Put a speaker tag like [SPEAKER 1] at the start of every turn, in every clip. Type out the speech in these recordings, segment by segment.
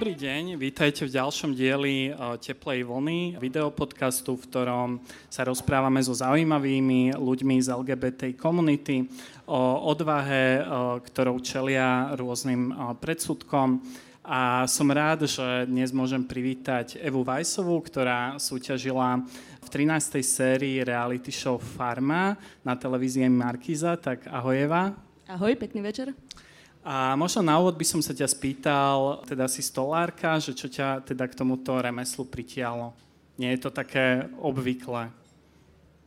[SPEAKER 1] Dobrý deň, vítajte v ďalšom dieli Teplej vlny, videopodcastu, v ktorom sa rozprávame so zaujímavými ľuďmi z LGBT komunity o odvahe, ktorou čelia rôznym predsudkom. A som rád, že dnes môžem privítať Evu Vajsovú, ktorá súťažila v 13. sérii reality show Farma na televízii Markiza. Tak ahoj Eva.
[SPEAKER 2] Ahoj, pekný večer.
[SPEAKER 1] A možno na úvod by som sa ťa spýtal, teda si stolárka, že čo ťa teda k tomuto remeslu pritialo? Nie je to také obvyklé?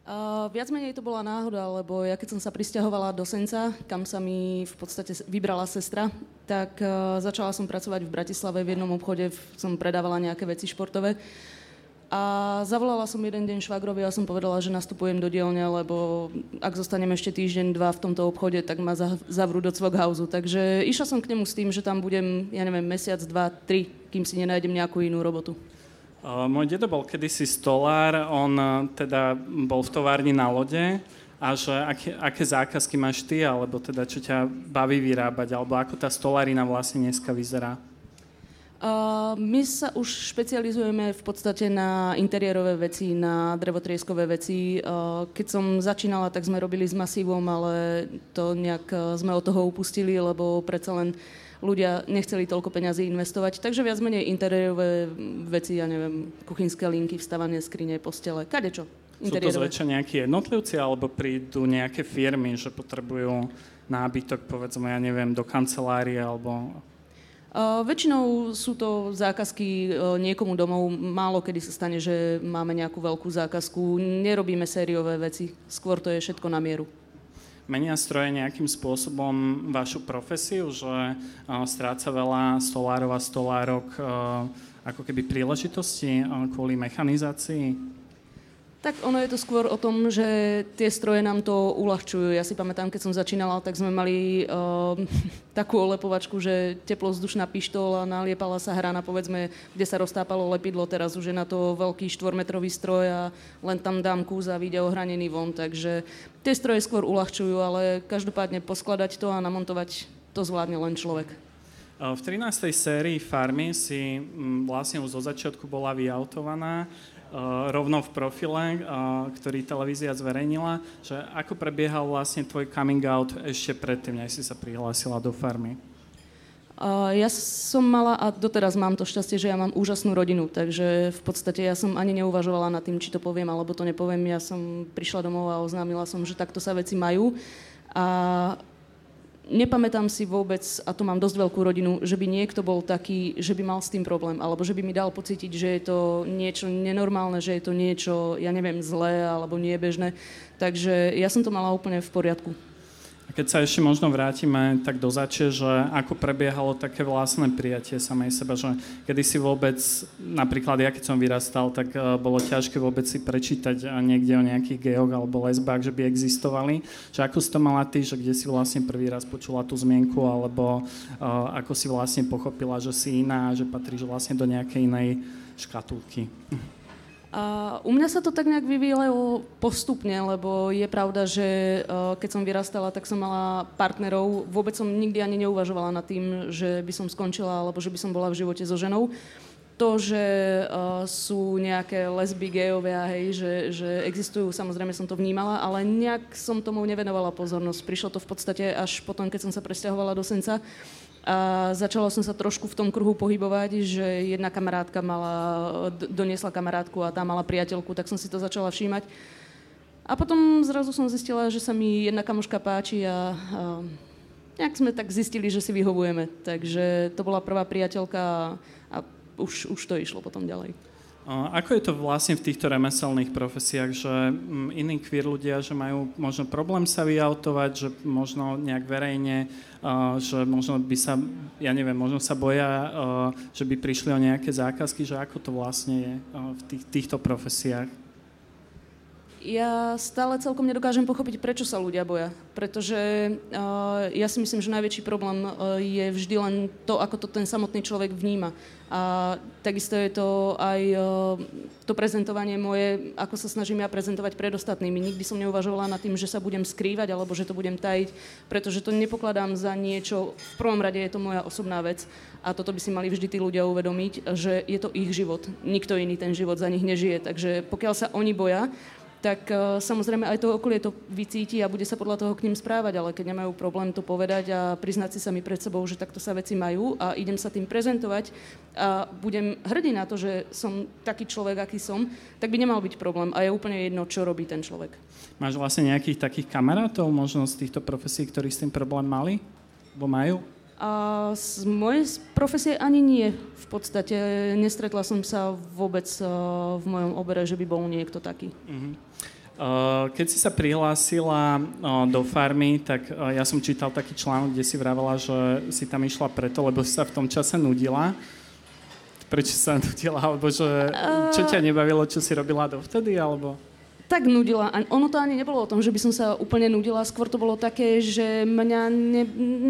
[SPEAKER 2] Uh, viac menej to bola náhoda, lebo ja keď som sa pristahovala do Senca, kam sa mi v podstate vybrala sestra, tak uh, začala som pracovať v Bratislave v jednom obchode, som predávala nejaké veci športové. A zavolala som jeden deň švagrovi a som povedala, že nastupujem do dielne, lebo ak zostanem ešte týždeň, dva v tomto obchode, tak ma zavrú do Cvoghausu. Takže išla som k nemu s tým, že tam budem, ja neviem, mesiac, dva, tri, kým si nenájdem nejakú inú robotu.
[SPEAKER 1] Môj dedo bol kedysi stolár, on uh, teda bol v továrni na lode a že aké, aké zákazky máš ty, alebo teda čo ťa baví vyrábať, alebo ako tá stolárina vlastne dneska vyzerá?
[SPEAKER 2] My sa už špecializujeme v podstate na interiérové veci, na drevotrieskové veci. Keď som začínala, tak sme robili s masívom, ale to nejak uh, sme od toho upustili, lebo predsa len ľudia nechceli toľko peňazí investovať. Takže viac menej interiérové veci, ja neviem, kuchynské linky, vstávanie skrine, postele, kadečo.
[SPEAKER 1] Sú to zväčša nejakí jednotlivci alebo prídu nejaké firmy, že potrebujú nábytok, povedzme, ja neviem, do kancelárie alebo
[SPEAKER 2] väčšinou sú to zákazky uh, niekomu domov. Málo kedy sa stane, že máme nejakú veľkú zákazku. Nerobíme sériové veci. Skôr to je všetko na mieru.
[SPEAKER 1] Menia stroje nejakým spôsobom vašu profesiu, že uh, stráca veľa stolárov a stolárok ako keby príležitosti kvôli mechanizácii?
[SPEAKER 2] Tak ono je to skôr o tom, že tie stroje nám to uľahčujú. Ja si pamätám, keď som začínala, tak sme mali uh, takú olepovačku, že teplozdušná pištola, naliepala sa hrana, povedzme, kde sa roztápalo lepidlo, teraz už je na to veľký štvormetrový stroj a len tam dám kúz a vyjde ohranený von, takže tie stroje skôr uľahčujú, ale každopádne poskladať to a namontovať to zvládne len človek.
[SPEAKER 1] V 13. sérii Farmy si mm, vlastne už zo začiatku bola vyautovaná rovno v profile, uh, ktorý televízia zverejnila, že ako prebiehal vlastne tvoj coming out ešte predtým, než si sa prihlásila do farmy?
[SPEAKER 2] Ja som mala a doteraz mám to šťastie, že ja mám úžasnú rodinu, takže v podstate ja som ani neuvažovala nad tým, či to poviem alebo to nepoviem. Ja som prišla domov a oznámila som, že takto sa veci majú. A nepamätám si vôbec, a tu mám dosť veľkú rodinu, že by niekto bol taký, že by mal s tým problém, alebo že by mi dal pocítiť, že je to niečo nenormálne, že je to niečo, ja neviem, zlé alebo niebežné. Takže ja som to mala úplne v poriadku.
[SPEAKER 1] Keď sa ešte možno vrátime tak do zače, že ako prebiehalo také vlastné prijatie samej seba, že kedy si vôbec, napríklad ja keď som vyrastal, tak uh, bolo ťažké vôbec si prečítať uh, niekde o nejakých geoch alebo lesbách, že by existovali. Že ako si to mala ty, že kde si vlastne prvý raz počula tú zmienku, alebo uh, ako si vlastne pochopila, že si iná, že patríš vlastne do nejakej inej škatulky.
[SPEAKER 2] A u mňa sa to tak nejak vyvíjalo postupne, lebo je pravda, že keď som vyrastala, tak som mala partnerov. Vôbec som nikdy ani neuvažovala nad tým, že by som skončila alebo že by som bola v živote so ženou. To, že uh, sú nejaké lesby, gejovia, hej, že, že existujú, samozrejme som to vnímala, ale nejak som tomu nevenovala pozornosť. Prišlo to v podstate až potom, keď som sa presťahovala do Senca. A začala som sa trošku v tom kruhu pohybovať, že jedna kamarátka mala, doniesla kamarátku a tá mala priateľku, tak som si to začala všímať. A potom zrazu som zistila, že sa mi jedna kamoška páči a, a nejak sme tak zistili, že si vyhovujeme. Takže to bola prvá priateľka a, už, už to išlo potom ďalej.
[SPEAKER 1] Ako je to vlastne v týchto remeselných profesiách, že mm, iní queer ľudia, že majú možno problém sa vyautovať, že možno nejak verejne, že možno by sa, ja neviem, možno sa boja, že by prišli o nejaké zákazky, že ako to vlastne je v tých, týchto profesiách?
[SPEAKER 2] Ja stále celkom nedokážem pochopiť, prečo sa ľudia boja. Pretože uh, ja si myslím, že najväčší problém uh, je vždy len to, ako to ten samotný človek vníma. A takisto je to aj uh, to prezentovanie moje, ako sa snažím ja prezentovať pred ostatnými. Nikdy som neuvažovala nad tým, že sa budem skrývať alebo že to budem tajiť, pretože to nepokladám za niečo, v prvom rade je to moja osobná vec a toto by si mali vždy tí ľudia uvedomiť, že je to ich život. Nikto iný ten život za nich nežije. Takže pokiaľ sa oni boja, tak uh, samozrejme aj to okolie to vycíti a bude sa podľa toho k ním správať, ale keď nemajú problém to povedať a priznať si sami pred sebou, že takto sa veci majú a idem sa tým prezentovať a budem hrdý na to, že som taký človek, aký som, tak by nemal byť problém a je úplne jedno, čo robí ten človek.
[SPEAKER 1] Máš vlastne nejakých takých kamarátov, možno z týchto profesí, ktorí s tým problém mali? Bo majú?
[SPEAKER 2] A z mojej profesie ani nie. V podstate nestretla som sa vôbec v mojom obere, že by bol niekto taký. Uh-huh.
[SPEAKER 1] Keď si sa prihlásila do farmy, tak ja som čítal taký článok, kde si vravela, že si tam išla preto, lebo si sa v tom čase nudila. Prečo sa nudila? Alebo že, čo ťa nebavilo, čo si robila dovtedy? Alebo
[SPEAKER 2] tak nudila. A ono to ani nebolo o tom, že by som sa úplne nudila, skôr to bolo také, že mňa ne,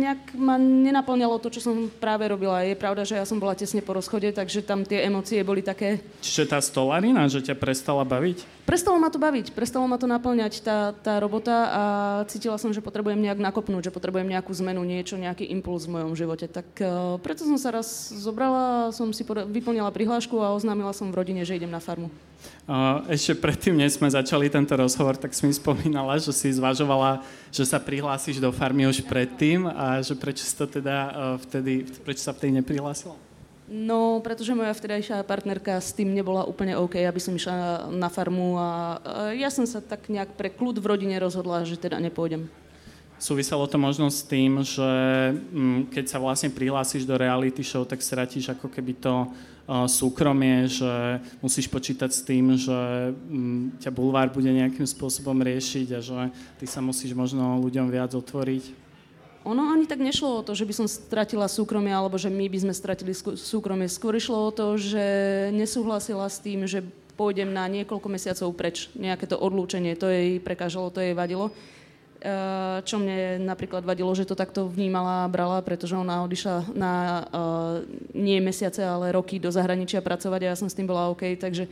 [SPEAKER 2] nejak ma nenaplňalo to, čo som práve robila. Je pravda, že ja som bola tesne po rozchode, takže tam tie emócie boli také...
[SPEAKER 1] Čiže tá stolarina, že ťa prestala baviť?
[SPEAKER 2] Prestalo ma to baviť, prestalo ma to naplňať tá, tá robota a cítila som, že potrebujem nejak nakopnúť, že potrebujem nejakú zmenu, niečo, nejaký impuls v mojom živote. Tak uh, preto som sa raz zobrala, som si vyplnila prihlášku a oznámila som v rodine, že idem na farmu.
[SPEAKER 1] Ešte predtým, než sme začali tento rozhovor, tak si mi spomínala, že si zvažovala, že sa prihlásiš do farmy už predtým a že prečo, to teda vtedy, prečo sa vtedy neprihlásila?
[SPEAKER 2] No, pretože moja vtedajšia partnerka s tým nebola úplne OK, aby som išla na farmu a ja som sa tak nejak pre kľud v rodine rozhodla, že teda nepôjdem.
[SPEAKER 1] Súviselo to možno s tým, že mm, keď sa vlastne prihlásiš do reality show, tak stratíš ako keby to súkromie, že musíš počítať s tým, že mm, ťa bulvár bude nejakým spôsobom riešiť a že ty sa musíš možno ľuďom viac otvoriť?
[SPEAKER 2] Ono ani tak nešlo o to, že by som stratila súkromie, alebo že my by sme stratili súkromie. Skôr išlo o to, že nesúhlasila s tým, že pôjdem na niekoľko mesiacov preč. Nejaké to odlúčenie, to jej prekážalo, to jej vadilo. Eh, čo mne napríklad vadilo, že to takto vnímala a brala, pretože ona odišla na uh, nie mesiace, ale roky do zahraničia pracovať a ja som s tým bola OK, takže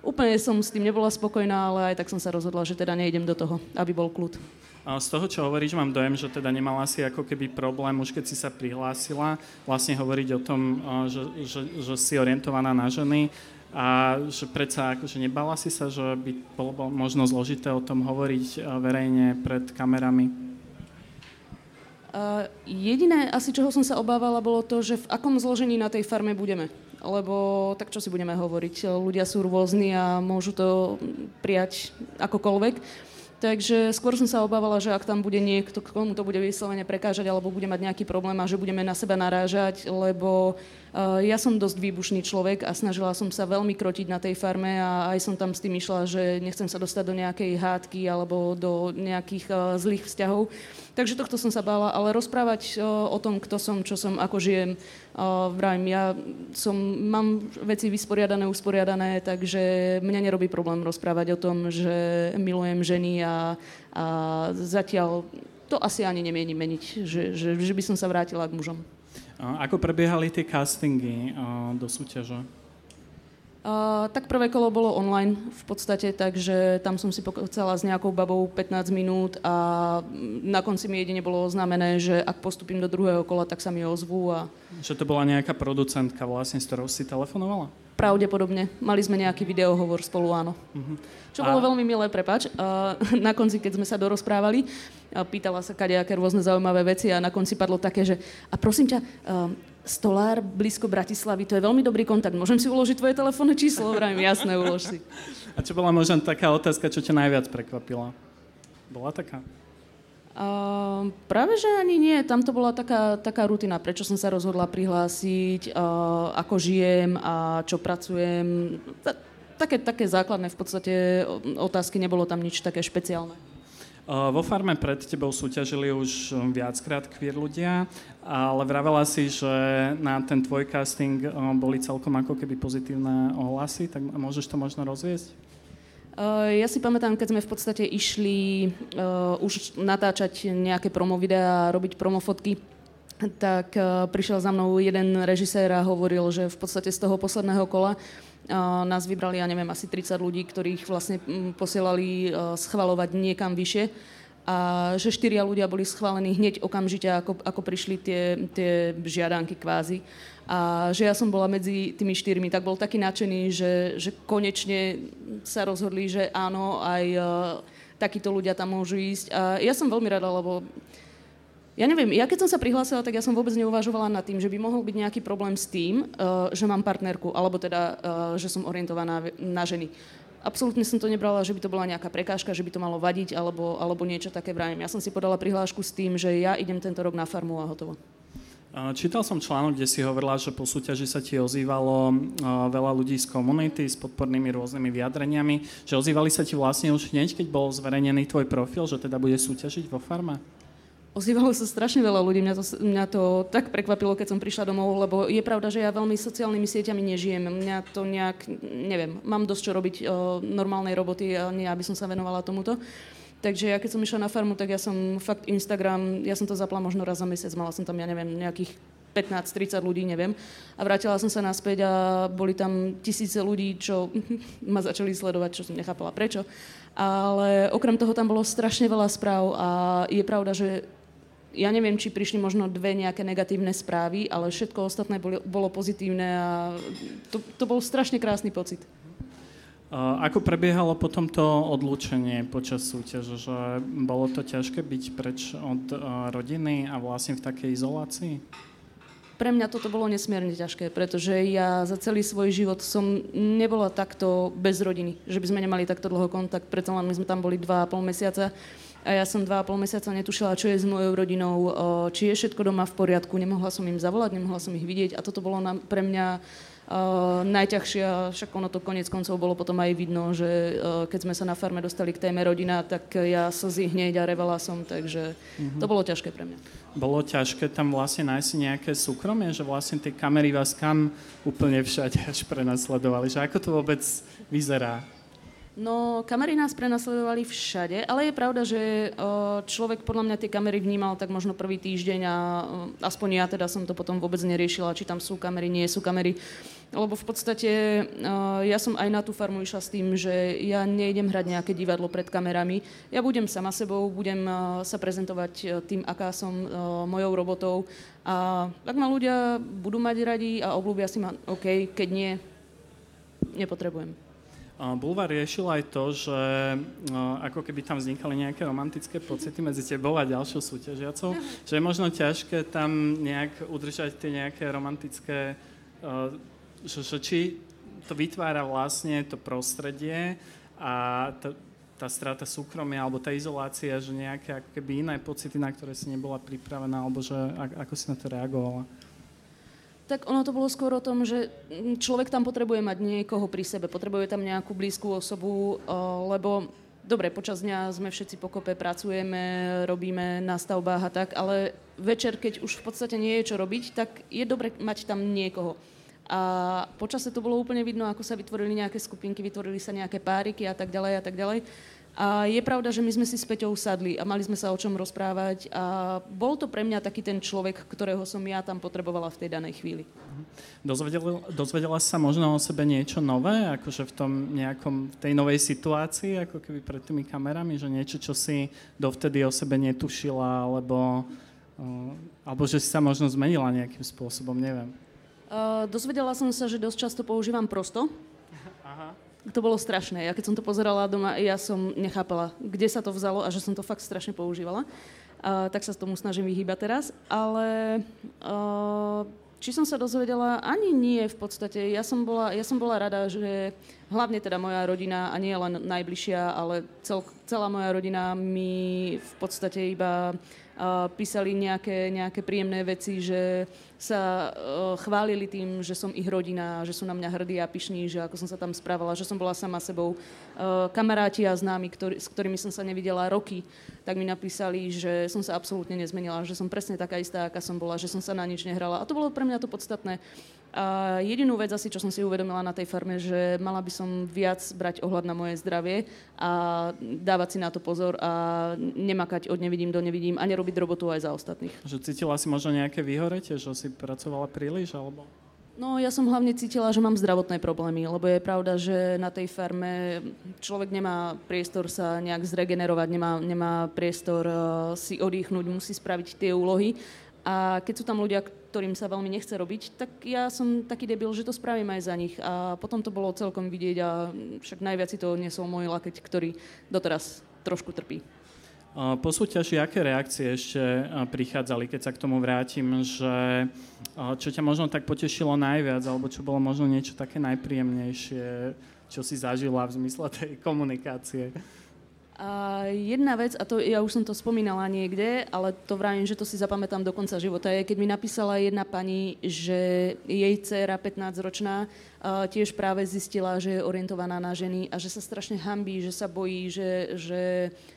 [SPEAKER 2] úplne som s tým nebola spokojná, ale aj tak som sa rozhodla, že teda nejdem do toho, aby bol kľud.
[SPEAKER 1] Z toho, čo hovoríš, mám dojem, že teda nemala si ako keby problém, už keď si sa prihlásila, vlastne hovoriť o tom, eh, že, že, že si orientovaná na ženy a že predsa akože nebala si sa, že by bolo možno zložité o tom hovoriť eh, verejne pred kamerami?
[SPEAKER 2] Uh, jediné asi, čoho som sa obávala, bolo to, že v akom zložení na tej farme budeme. Lebo tak čo si budeme hovoriť, ľudia sú rôzni a môžu to prijať akokoľvek. Takže skôr som sa obávala, že ak tam bude niekto, komu to bude vyslovene prekážať alebo bude mať nejaký problém a že budeme na seba narážať, lebo uh, ja som dosť výbušný človek a snažila som sa veľmi krotiť na tej farme a aj som tam s tým išla, že nechcem sa dostať do nejakej hádky alebo do nejakých uh, zlých vzťahov. Takže tohto som sa bála, ale rozprávať uh, o tom, kto som, čo som, ako žijem, vravím, ja som, mám veci vysporiadané, usporiadané, takže mňa nerobí problém rozprávať o tom, že milujem ženy a, a zatiaľ to asi ani nemienim meniť, že, že, že by som sa vrátila k mužom.
[SPEAKER 1] Ako prebiehali tie castingy uh, do súťaže?
[SPEAKER 2] Uh, tak prvé kolo bolo online v podstate, takže tam som si chcela s nejakou babou 15 minút a na konci mi jedine bolo oznámené, že ak postupím do druhého kola, tak sa mi ozvú. A...
[SPEAKER 1] Že to bola nejaká producentka vlastne, s ktorou si telefonovala?
[SPEAKER 2] Pravdepodobne. Mali sme nejaký videohovor spolu, áno. Uh-huh. Čo a... bolo veľmi milé, prepač. Uh, na konci, keď sme sa dorozprávali, uh, pýtala sa kadejaké rôzne zaujímavé veci a na konci padlo také, že a prosím ťa, uh, Stolár blízko Bratislavy, to je veľmi dobrý kontakt. Môžem si uložiť tvoje telefónne číslo? Vrajím, jasné, ulož si.
[SPEAKER 1] A čo bola možno taká otázka, čo ťa najviac prekvapila? Bola taká?
[SPEAKER 2] Uh, práve, že ani nie. Tam to bola taká, taká rutina, prečo som sa rozhodla prihlásiť, uh, ako žijem a čo pracujem. Ta, také, také základné v podstate otázky, nebolo tam nič také špeciálne.
[SPEAKER 1] Vo farme pred tebou súťažili už um, viackrát queer ľudia, ale vravela si, že na ten tvoj casting boli celkom ako keby pozitívne ohlasy, tak môžeš to možno rozviesť?
[SPEAKER 2] Uh, ja si pamätám, keď sme v podstate išli uh, už natáčať nejaké videá, robiť promofotky, tak uh, prišiel za mnou jeden režisér a hovoril, že v podstate z toho posledného kola uh, nás vybrali, ja neviem, asi 30 ľudí, ktorých vlastne um, posielali uh, schvalovať niekam vyššie a že štyria ľudia boli schválení hneď okamžite, ako, ako prišli tie, tie žiadanky kvázi. A že ja som bola medzi tými štyrmi, tak bol taký nadšený, že, že konečne sa rozhodli, že áno, aj uh, takíto ľudia tam môžu ísť. A ja som veľmi rada, lebo ja neviem, ja keď som sa prihlásila, tak ja som vôbec neuvažovala nad tým, že by mohol byť nejaký problém s tým, uh, že mám partnerku, alebo teda, uh, že som orientovaná na ženy absolútne som to nebrala, že by to bola nejaká prekážka, že by to malo vadiť alebo, alebo niečo také vrajím. Ja som si podala prihlášku s tým, že ja idem tento rok na farmu a hotovo.
[SPEAKER 1] Čítal som článok, kde si hovorila, že po súťaži sa ti ozývalo veľa ľudí z komunity s podpornými rôznymi vyjadreniami, že ozývali sa ti vlastne už hneď, keď bol zverejnený tvoj profil, že teda bude súťažiť vo farme?
[SPEAKER 2] Ozývalo sa strašne veľa ľudí, mňa to, mňa to tak prekvapilo, keď som prišla domov, lebo je pravda, že ja veľmi sociálnymi sieťami nežijem. Mňa to nejak, neviem, mám dosť čo robiť o normálnej roboty a nie, aby som sa venovala tomuto. Takže ja keď som išla na farmu, tak ja som fakt Instagram, ja som to zapla možno raz za mesiac, mala som tam, ja neviem, nejakých 15-30 ľudí, neviem. A vrátila som sa naspäť a boli tam tisíce ľudí, čo ma začali sledovať, čo som nechápala prečo. Ale okrem toho tam bolo strašne veľa správ a je pravda, že ja neviem, či prišli možno dve nejaké negatívne správy, ale všetko ostatné bolo, bolo pozitívne a to, to bol strašne krásny pocit.
[SPEAKER 1] Ako prebiehalo potom to odlúčenie počas súťaže? Že bolo to ťažké byť preč od rodiny a vlastne v takej izolácii?
[SPEAKER 2] Pre mňa toto bolo nesmierne ťažké, pretože ja za celý svoj život som nebola takto bez rodiny, že by sme nemali takto dlho kontakt, preto len my sme tam boli dva a pol mesiaca a ja som dva a pol mesiaca netušila, čo je s mojou rodinou, či je všetko doma v poriadku. Nemohla som im zavolať, nemohla som ich vidieť a toto bolo na, pre mňa uh, najťažšie, však ono to konec koncov bolo potom aj vidno, že uh, keď sme sa na farme dostali k téme rodina, tak ja slzy hneď a revala som, takže mm-hmm. to bolo ťažké pre mňa.
[SPEAKER 1] Bolo ťažké tam vlastne nájsť nejaké súkromie, že vlastne tie kamery vás kam úplne všade až prenasledovali, že ako to vôbec vyzerá?
[SPEAKER 2] No, kamery nás prenasledovali všade, ale je pravda, že človek podľa mňa tie kamery vnímal tak možno prvý týždeň a aspoň ja teda som to potom vôbec neriešila, či tam sú kamery, nie sú kamery. Lebo v podstate ja som aj na tú farmu išla s tým, že ja nejdem hrať nejaké divadlo pred kamerami. Ja budem sama sebou, budem sa prezentovať tým, aká som mojou robotou. A ak ma ľudia budú mať radi a obľúbia si ma, OK, keď nie, nepotrebujem.
[SPEAKER 1] Bulvar riešil aj to, že ako keby tam vznikali nejaké romantické pocity medzi tebou a ďalšou súťažiacou, že je možno ťažké tam nejak udržať tie nejaké romantické, že, že či to vytvára vlastne to prostredie a tá, tá strata súkromia alebo tá izolácia, že nejaké ako keby iné pocity, na ktoré si nebola pripravená, alebo že ako si na to reagovala.
[SPEAKER 2] Tak ono to bolo skôr o tom, že človek tam potrebuje mať niekoho pri sebe, potrebuje tam nejakú blízku osobu, lebo dobre, počas dňa sme všetci pokope, pracujeme, robíme na stavbách a tak, ale večer, keď už v podstate nie je čo robiť, tak je dobre mať tam niekoho. A počase to bolo úplne vidno, ako sa vytvorili nejaké skupinky, vytvorili sa nejaké páriky a tak ďalej a tak ďalej. A je pravda, že my sme si s Peťou sadli a mali sme sa o čom rozprávať a bol to pre mňa taký ten človek, ktorého som ja tam potrebovala v tej danej chvíli.
[SPEAKER 1] Dozvedela, dozvedela sa možno o sebe niečo nové, akože v tom nejakom, v tej novej situácii, ako keby pred tými kamerami, že niečo, čo si dovtedy o sebe netušila, alebo, alebo že si sa možno zmenila nejakým spôsobom, neviem.
[SPEAKER 2] Uh, dozvedela som sa, že dosť často používam prosto. Aha to bolo strašné. Ja keď som to pozerala doma, ja som nechápala, kde sa to vzalo a že som to fakt strašne používala. Uh, tak sa tomu snažím vyhýbať teraz. Ale uh, či som sa dozvedela, ani nie v podstate. Ja som bola, ja som bola rada, že hlavne teda moja rodina, a nie len najbližšia, ale cel, celá moja rodina mi v podstate iba písali nejaké, nejaké príjemné veci, že sa uh, chválili tým, že som ich rodina, že sú na mňa hrdí a pyšní, že ako som sa tam správala, že som bola sama sebou. Uh, kamaráti a známi, ktorý, s ktorými som sa nevidela roky, tak mi napísali, že som sa absolútne nezmenila, že som presne taká istá, aká som bola, že som sa na nič nehrala. A to bolo pre mňa to podstatné. A jedinú vec asi, čo som si uvedomila na tej farme, že mala by som viac brať ohľad na moje zdravie a dávať si na to pozor a nemakať od nevidím do nevidím a nerobiť robotu aj za ostatných.
[SPEAKER 1] Že cítila si možno nejaké vyhorete, že si pracovala príliš, alebo...
[SPEAKER 2] No ja som hlavne cítila, že mám zdravotné problémy, lebo je pravda, že na tej farme človek nemá priestor sa nejak zregenerovať, nemá, nemá priestor uh, si oddychnúť, musí spraviť tie úlohy a keď sú tam ľudia, ktorým sa veľmi nechce robiť, tak ja som taký debil, že to spravím aj za nich. A potom to bolo celkom vidieť a však najviac si to nesol môj lakeť, ktorý doteraz trošku trpí.
[SPEAKER 1] Po súťaži, aké reakcie ešte prichádzali, keď sa k tomu vrátim, že čo ťa možno tak potešilo najviac, alebo čo bolo možno niečo také najpríjemnejšie, čo si zažila v zmysle tej komunikácie?
[SPEAKER 2] A jedna vec, a to ja už som to spomínala niekde, ale to vravím, že to si zapamätám do konca života, je, keď mi napísala jedna pani, že jej dcéra 15-ročná tiež práve zistila, že je orientovaná na ženy a že sa strašne hambí, že sa bojí, že, že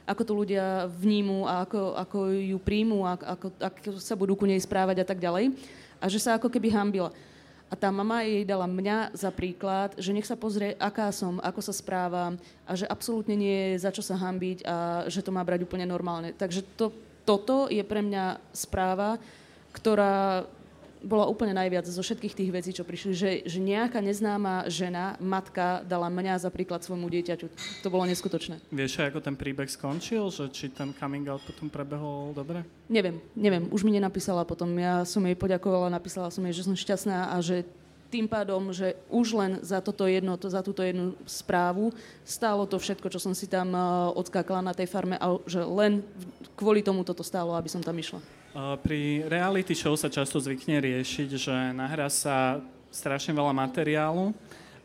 [SPEAKER 2] ako to ľudia vnímu a ako, ako ju príjmu ako, ako sa budú ku nej správať a tak ďalej. A že sa ako keby hambila. A tá mama jej dala mňa za príklad, že nech sa pozrie, aká som, ako sa správam a že absolútne nie je za čo sa hambiť a že to má brať úplne normálne. Takže to, toto je pre mňa správa, ktorá bola úplne najviac zo všetkých tých vecí, čo prišli, že, že nejaká neznáma žena, matka, dala mňa za príklad svojmu dieťaťu. To bolo neskutočné.
[SPEAKER 1] Vieš, ako ten príbeh skončil? Že či ten coming out potom prebehol dobre?
[SPEAKER 2] Neviem, neviem. Už mi nenapísala potom. Ja som jej poďakovala, napísala som jej, že som šťastná a že tým pádom, že už len za, toto jedno, to, za túto jednu správu stálo to všetko, čo som si tam uh, odskákala na tej farme a že len kvôli tomu toto stálo, aby som tam išla.
[SPEAKER 1] Pri reality show sa často zvykne riešiť, že nahrá sa strašne veľa materiálu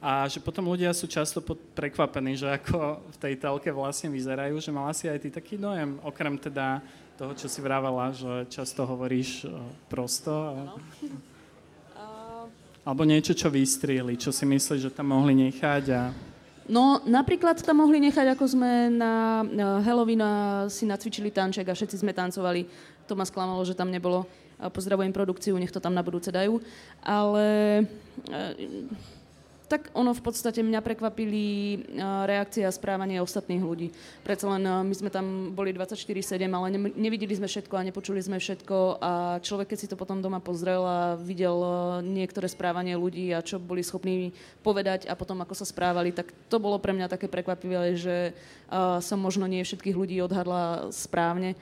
[SPEAKER 1] a že potom ľudia sú často prekvapení, že ako v tej telke vlastne vyzerajú, že mala si aj ty taký dojem, okrem teda toho, čo si vravala, že často hovoríš prosto. A... Alebo niečo, čo vystrieli, čo si myslíš, že tam mohli nechať a...
[SPEAKER 2] No, napríklad tam mohli nechať, ako sme na Halloween si nacvičili tanček a všetci sme tancovali. To ma sklamalo, že tam nebolo. Pozdravujem produkciu, nech to tam na budúce dajú. Ale tak ono v podstate mňa prekvapili reakcie a správanie ostatných ľudí. Predsa len my sme tam boli 24-7, ale nevideli sme všetko a nepočuli sme všetko a človek, keď si to potom doma pozrel a videl niektoré správanie ľudí a čo boli schopní povedať a potom ako sa správali, tak to bolo pre mňa také prekvapivé, že som možno nie všetkých ľudí odhadla správne.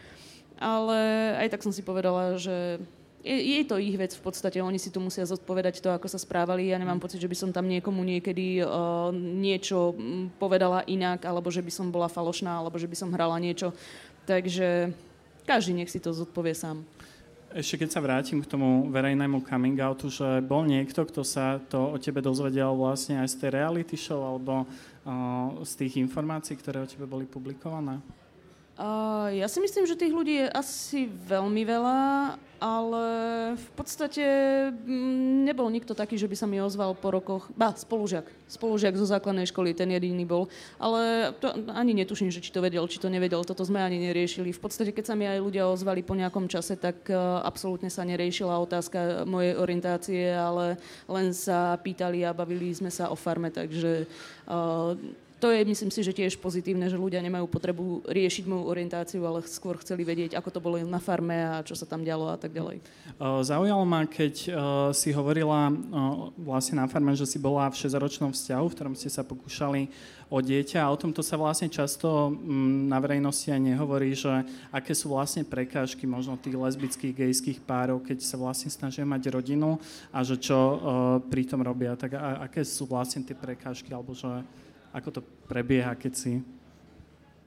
[SPEAKER 2] Ale aj tak som si povedala, že je, je to ich vec v podstate, oni si tu musia zodpovedať to, ako sa správali. Ja nemám pocit, že by som tam niekomu niekedy uh, niečo povedala inak, alebo že by som bola falošná, alebo že by som hrala niečo. Takže každý nech si to zodpovie sám.
[SPEAKER 1] Ešte keď sa vrátim k tomu verejnému coming outu, že bol niekto, kto sa to o tebe dozvedel vlastne aj z tej reality show alebo uh, z tých informácií, ktoré o tebe boli publikované?
[SPEAKER 2] Uh, ja si myslím, že tých ľudí je asi veľmi veľa, ale v podstate mm, nebol nikto taký, že by sa mi ozval po rokoch. Ba, spolužiak. Spolužiak zo základnej školy, ten jediný bol. Ale to ani netuším, že či to vedel, či to nevedel. Toto sme ani neriešili. V podstate, keď sa mi aj ľudia ozvali po nejakom čase, tak uh, absolútne sa neriešila otázka mojej orientácie, ale len sa pýtali a bavili sme sa o farme, takže uh, to je, myslím si, že tiež pozitívne, že ľudia nemajú potrebu riešiť moju orientáciu, ale skôr chceli vedieť, ako to bolo na farme a čo sa tam dialo a tak ďalej.
[SPEAKER 1] Zaujalo ma, keď si hovorila vlastne na farme, že si bola v 6-ročnom vzťahu, v ktorom ste sa pokúšali o dieťa a o tomto sa vlastne často mm, na verejnosti aj nehovorí, že aké sú vlastne prekážky možno tých lesbických, gejských párov, keď sa vlastne snažia mať rodinu a že čo pri tom robia. Tak aké sú vlastne tie prekážky, alebo že ako to prebieha, keď si...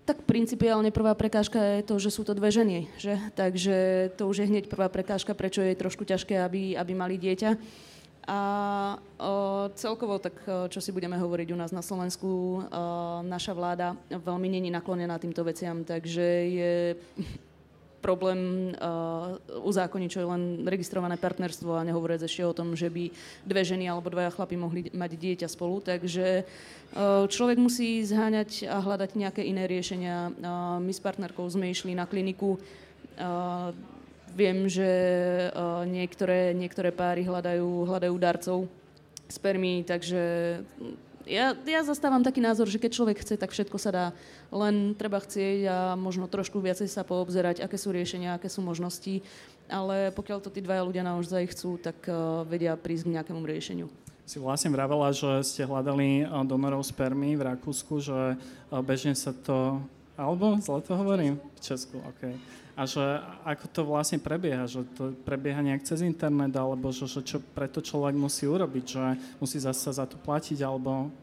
[SPEAKER 2] Tak principiálne prvá prekážka je to, že sú to dve ženy, že? Takže to už je hneď prvá prekážka, prečo je trošku ťažké, aby, aby mali dieťa. A o, celkovo, tak čo si budeme hovoriť u nás na Slovensku, o, naša vláda veľmi není naklonená týmto veciam, takže je problém uh, uzákoniť, čo je len registrované partnerstvo a nehovoriť ešte o tom, že by dve ženy alebo dvaja chlapi mohli mať dieťa spolu. Takže uh, človek musí zháňať a hľadať nejaké iné riešenia. Uh, my s partnerkou sme išli na kliniku uh, viem, že uh, niektoré, niektoré páry hľadajú, hľadajú darcov spermí, takže ja, ja zastávam taký názor, že keď človek chce, tak všetko sa dá. Len treba chcieť a možno trošku viacej sa poobzerať, aké sú riešenia, aké sú možnosti. Ale pokiaľ to tí dvaja ľudia naozaj chcú, tak uh, vedia prísť k nejakému riešeniu.
[SPEAKER 1] Si vlastne vravela, že ste hľadali donorov spermy v Rakúsku, že bežne sa to... Alebo zle to hovorím? V Česku, OK. A že ako to vlastne prebieha, že to prebieha nejak cez internet, alebo že, že čo preto človek musí urobiť, že musí zase za to platiť, alebo...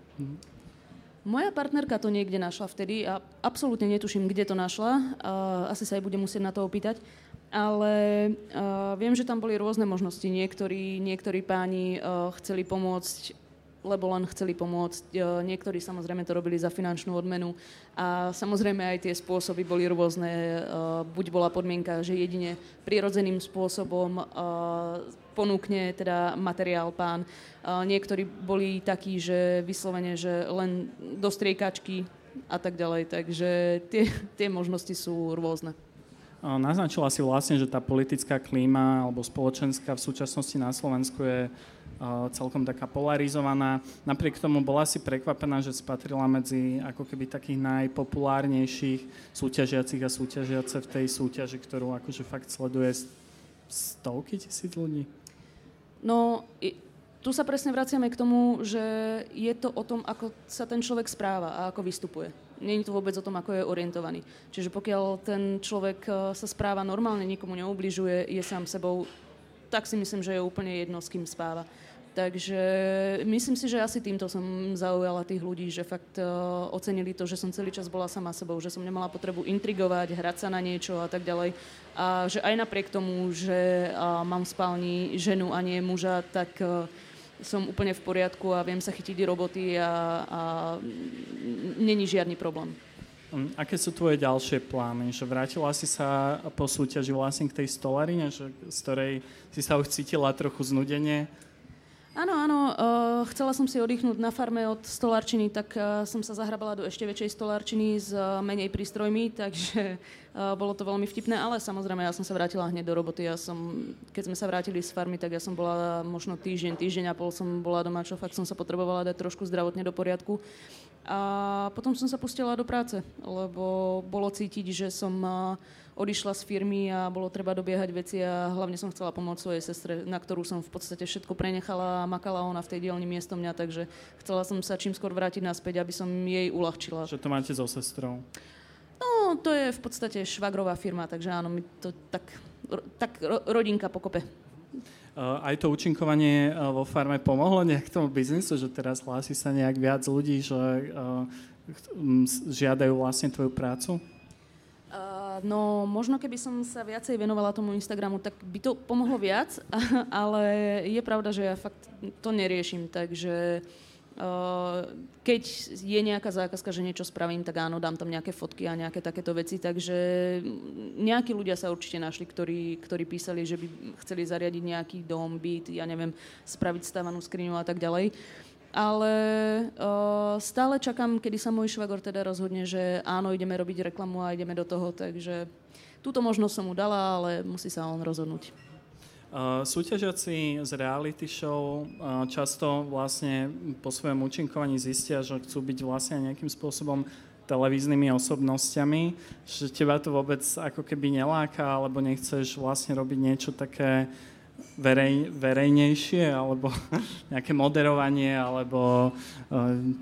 [SPEAKER 2] Moja partnerka to niekde našla vtedy a absolútne netuším, kde to našla. Asi sa aj budem musieť na to opýtať ale viem, že tam boli rôzne možnosti. Niektorí, niektorí páni chceli pomôcť, lebo len chceli pomôcť. Uh, niektorí samozrejme to robili za finančnú odmenu. A samozrejme aj tie spôsoby boli rôzne. Uh, buď bola podmienka, že jedine prirodzeným spôsobom uh, ponúkne teda materiál pán. Niektorí boli takí, že vyslovene, že len do striekačky a tak ďalej. Takže tie, tie možnosti sú rôzne.
[SPEAKER 1] Naznačila si vlastne, že tá politická klíma alebo spoločenská v súčasnosti na Slovensku je celkom taká polarizovaná. Napriek tomu bola si prekvapená, že spatrila medzi ako keby takých najpopulárnejších súťažiacich a súťažiace v tej súťaži, ktorú akože fakt sleduje stovky tisíc ľudí.
[SPEAKER 2] No, tu sa presne vraciame k tomu, že je to o tom, ako sa ten človek správa a ako vystupuje. Není to vôbec o tom, ako je orientovaný. Čiže pokiaľ ten človek eh, sa správa normálne, nikomu neubližuje, je sám sebou, tak si myslím, že je úplne jedno, s kým spáva. Takže myslím si, že asi týmto som zaujala tých ľudí, že fakt uh, ocenili to, že som celý čas bola sama sebou, že som nemala potrebu intrigovať, hrať sa na niečo a tak ďalej. A že aj napriek tomu, že uh, mám v spálni ženu a nie muža, tak uh, som úplne v poriadku a viem sa chytiť roboty a, a není žiadny problém.
[SPEAKER 1] Hm, aké sú tvoje ďalšie plány? Že vrátila si sa po súťaži vlastne k tej stolarine, že, z ktorej si sa už cítila trochu znudenie?
[SPEAKER 2] Áno, áno. Uh, chcela som si oddychnúť na farme od stolárčiny, tak uh, som sa zahrabala do ešte väčšej stolárčiny s uh, menej prístrojmi, takže uh, bolo to veľmi vtipné, ale samozrejme ja som sa vrátila hneď do roboty. Ja som, keď sme sa vrátili z farmy, tak ja som bola možno týždeň, týždeň a pol som bola doma, čo fakt som sa potrebovala dať trošku zdravotne do poriadku. A potom som sa pustila do práce, lebo bolo cítiť, že som uh, odišla z firmy a bolo treba dobiehať veci a hlavne som chcela pomôcť svojej sestre, na ktorú som v podstate všetko prenechala a makala ona v tej dielni miesto mňa, takže chcela som sa čím skôr vrátiť naspäť, aby som jej uľahčila.
[SPEAKER 1] Že to máte so sestrou?
[SPEAKER 2] No, to je v podstate švagrová firma, takže áno, mi to tak, tak rodinka pokope.
[SPEAKER 1] Aj to účinkovanie vo farme pomohlo nejak tomu biznisu, že teraz hlási sa nejak viac ľudí, že žiadajú vlastne tvoju prácu?
[SPEAKER 2] No možno keby som sa viacej venovala tomu Instagramu, tak by to pomohlo viac, ale je pravda, že ja fakt to neriešim, takže uh, keď je nejaká zákazka, že niečo spravím, tak áno, dám tam nejaké fotky a nejaké takéto veci, takže nejakí ľudia sa určite našli, ktorí, ktorí písali, že by chceli zariadiť nejaký dom, byt, ja neviem, spraviť stavanú skriňu a tak ďalej. Uh, ale uh, stále čakám, kedy sa môj švagor teda rozhodne, že áno, ideme robiť reklamu a ideme do toho, takže túto možnosť som mu dala, ale musí sa on rozhodnúť.
[SPEAKER 1] Uh, súťažiaci z reality show uh, často vlastne po svojom účinkovaní zistia, že chcú byť vlastne nejakým spôsobom televíznymi osobnosťami, že teba to vôbec ako keby neláka, alebo nechceš vlastne robiť niečo také verej, verejnejšie, alebo nejaké moderovanie, alebo...
[SPEAKER 2] Uh...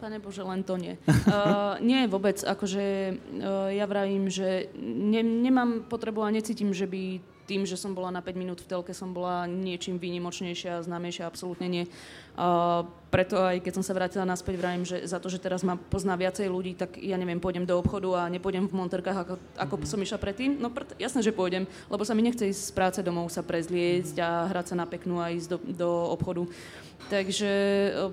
[SPEAKER 2] Pane Bože, len to nie. Uh, nie, vôbec. Akože uh, ja vravím, že ne, nemám potrebu a necítim, že by tým, že som bola na 5 minút v telke, som bola niečím výnimočnejšia a známejšia, absolútne nie. Uh, preto aj keď som sa vrátila naspäť, vravím, že za to, že teraz ma pozná viacej ľudí, tak ja neviem, pôjdem do obchodu a nepôjdem v monterkách, ako, ako mm-hmm. som išla predtým. No pr- jasné, že pôjdem, lebo sa mi nechce ísť z práce domov sa prezliecť a hrať sa na peknú a ísť do, do obchodu. Takže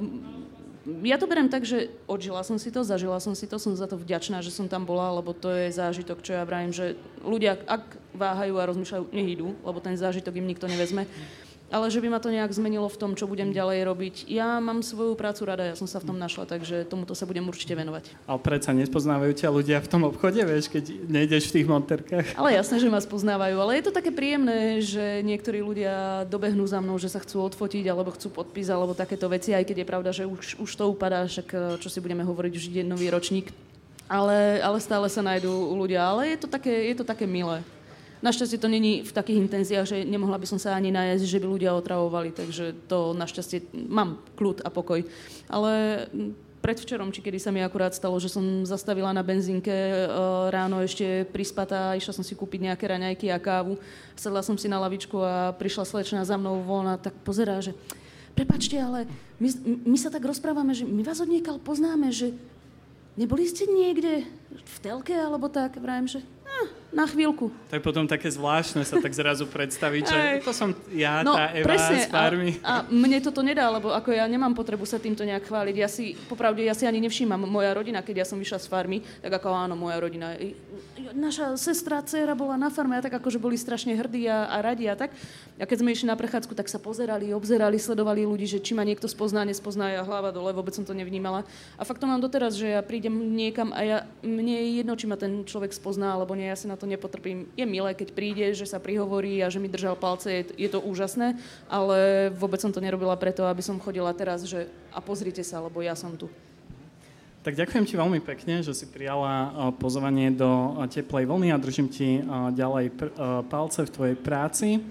[SPEAKER 2] um, ja to berem tak, že odžila som si to, zažila som si to, som za to vďačná, že som tam bola, lebo to je zážitok, čo ja vravím, že ľudia, ak váhajú a rozmýšľajú, nech idú, lebo ten zážitok im nikto nevezme. Ale že by ma to nejak zmenilo v tom, čo budem ďalej robiť. Ja mám svoju prácu rada, ja som sa v tom našla, takže tomuto sa budem určite venovať.
[SPEAKER 1] Ale predsa nespoznávajú ťa ľudia v tom obchode, vieš, keď nejdeš v tých monterkách.
[SPEAKER 2] Ale jasné, že ma spoznávajú, ale je to také príjemné, že niektorí ľudia dobehnú za mnou, že sa chcú odfotiť alebo chcú podpis alebo takéto veci, aj keď je pravda, že už, už to upadá, však eh, čo si budeme hovoriť, už ide nový ročník. Ale, ale stále sa nájdú ľudia, ale je to také, je to také milé. Našťastie to není v takých intenziách, že nemohla by som sa ani najesť, že by ľudia otravovali, takže to našťastie mám kľud a pokoj. Ale predvčerom, či kedy sa mi akurát stalo, že som zastavila na benzínke e, ráno ešte prispatá, išla som si kúpiť nejaké raňajky a kávu, sedla som si na lavičku a prišla slečna za mnou von a tak pozerá, že prepačte, ale my, my sa tak rozprávame, že my vás od poznáme, že neboli ste niekde v telke alebo tak, vrajem, že na chvíľku.
[SPEAKER 1] To je potom také zvláštne sa tak zrazu predstaviť, že to som ja, no, tá Eva presne, z farmy.
[SPEAKER 2] A, a mne toto nedá, lebo ako ja nemám potrebu sa týmto nejak chváliť. Ja si, popravde, ja si ani nevšímam. Moja rodina, keď ja som vyšla z farmy, tak ako áno, moja rodina. Naša sestra, dcera bola na farme a tak akože boli strašne hrdí a, a radi a tak. A keď sme išli na prechádzku, tak sa pozerali, obzerali, sledovali ľudí, že či ma niekto spozná, nespozná, ja hlava dole, vôbec som to nevnímala. A fakt to mám doteraz, že ja prídem niekam a ja, mne je jedno, či ma ten človek spozná alebo nie, ja si na to nepotrpím. Je milé, keď príde, že sa prihovorí a že mi držal palce, je, je to úžasné, ale vôbec som to nerobila preto, aby som chodila teraz, že a pozrite sa, lebo ja som tu.
[SPEAKER 1] Tak ďakujem ti veľmi pekne, že si prijala pozvanie do Teplej vlny a držím ti ďalej palce v tvojej práci.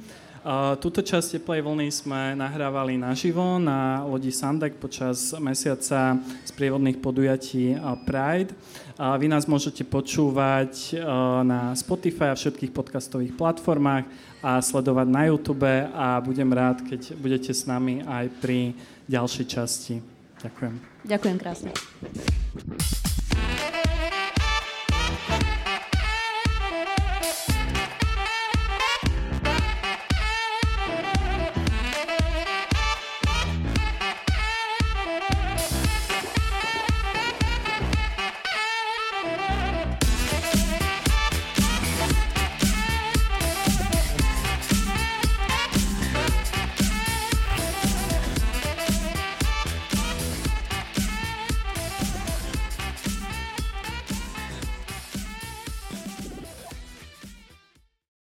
[SPEAKER 1] Túto časť Teplej vlny sme nahrávali naživo na lodi Sandek počas mesiaca sprievodných podujatí Pride. Vy nás môžete počúvať na Spotify a všetkých podcastových platformách a sledovať na YouTube a budem rád, keď budete s nami aj pri ďalšej časti. Ďakujem.
[SPEAKER 2] Ďakujem krásne.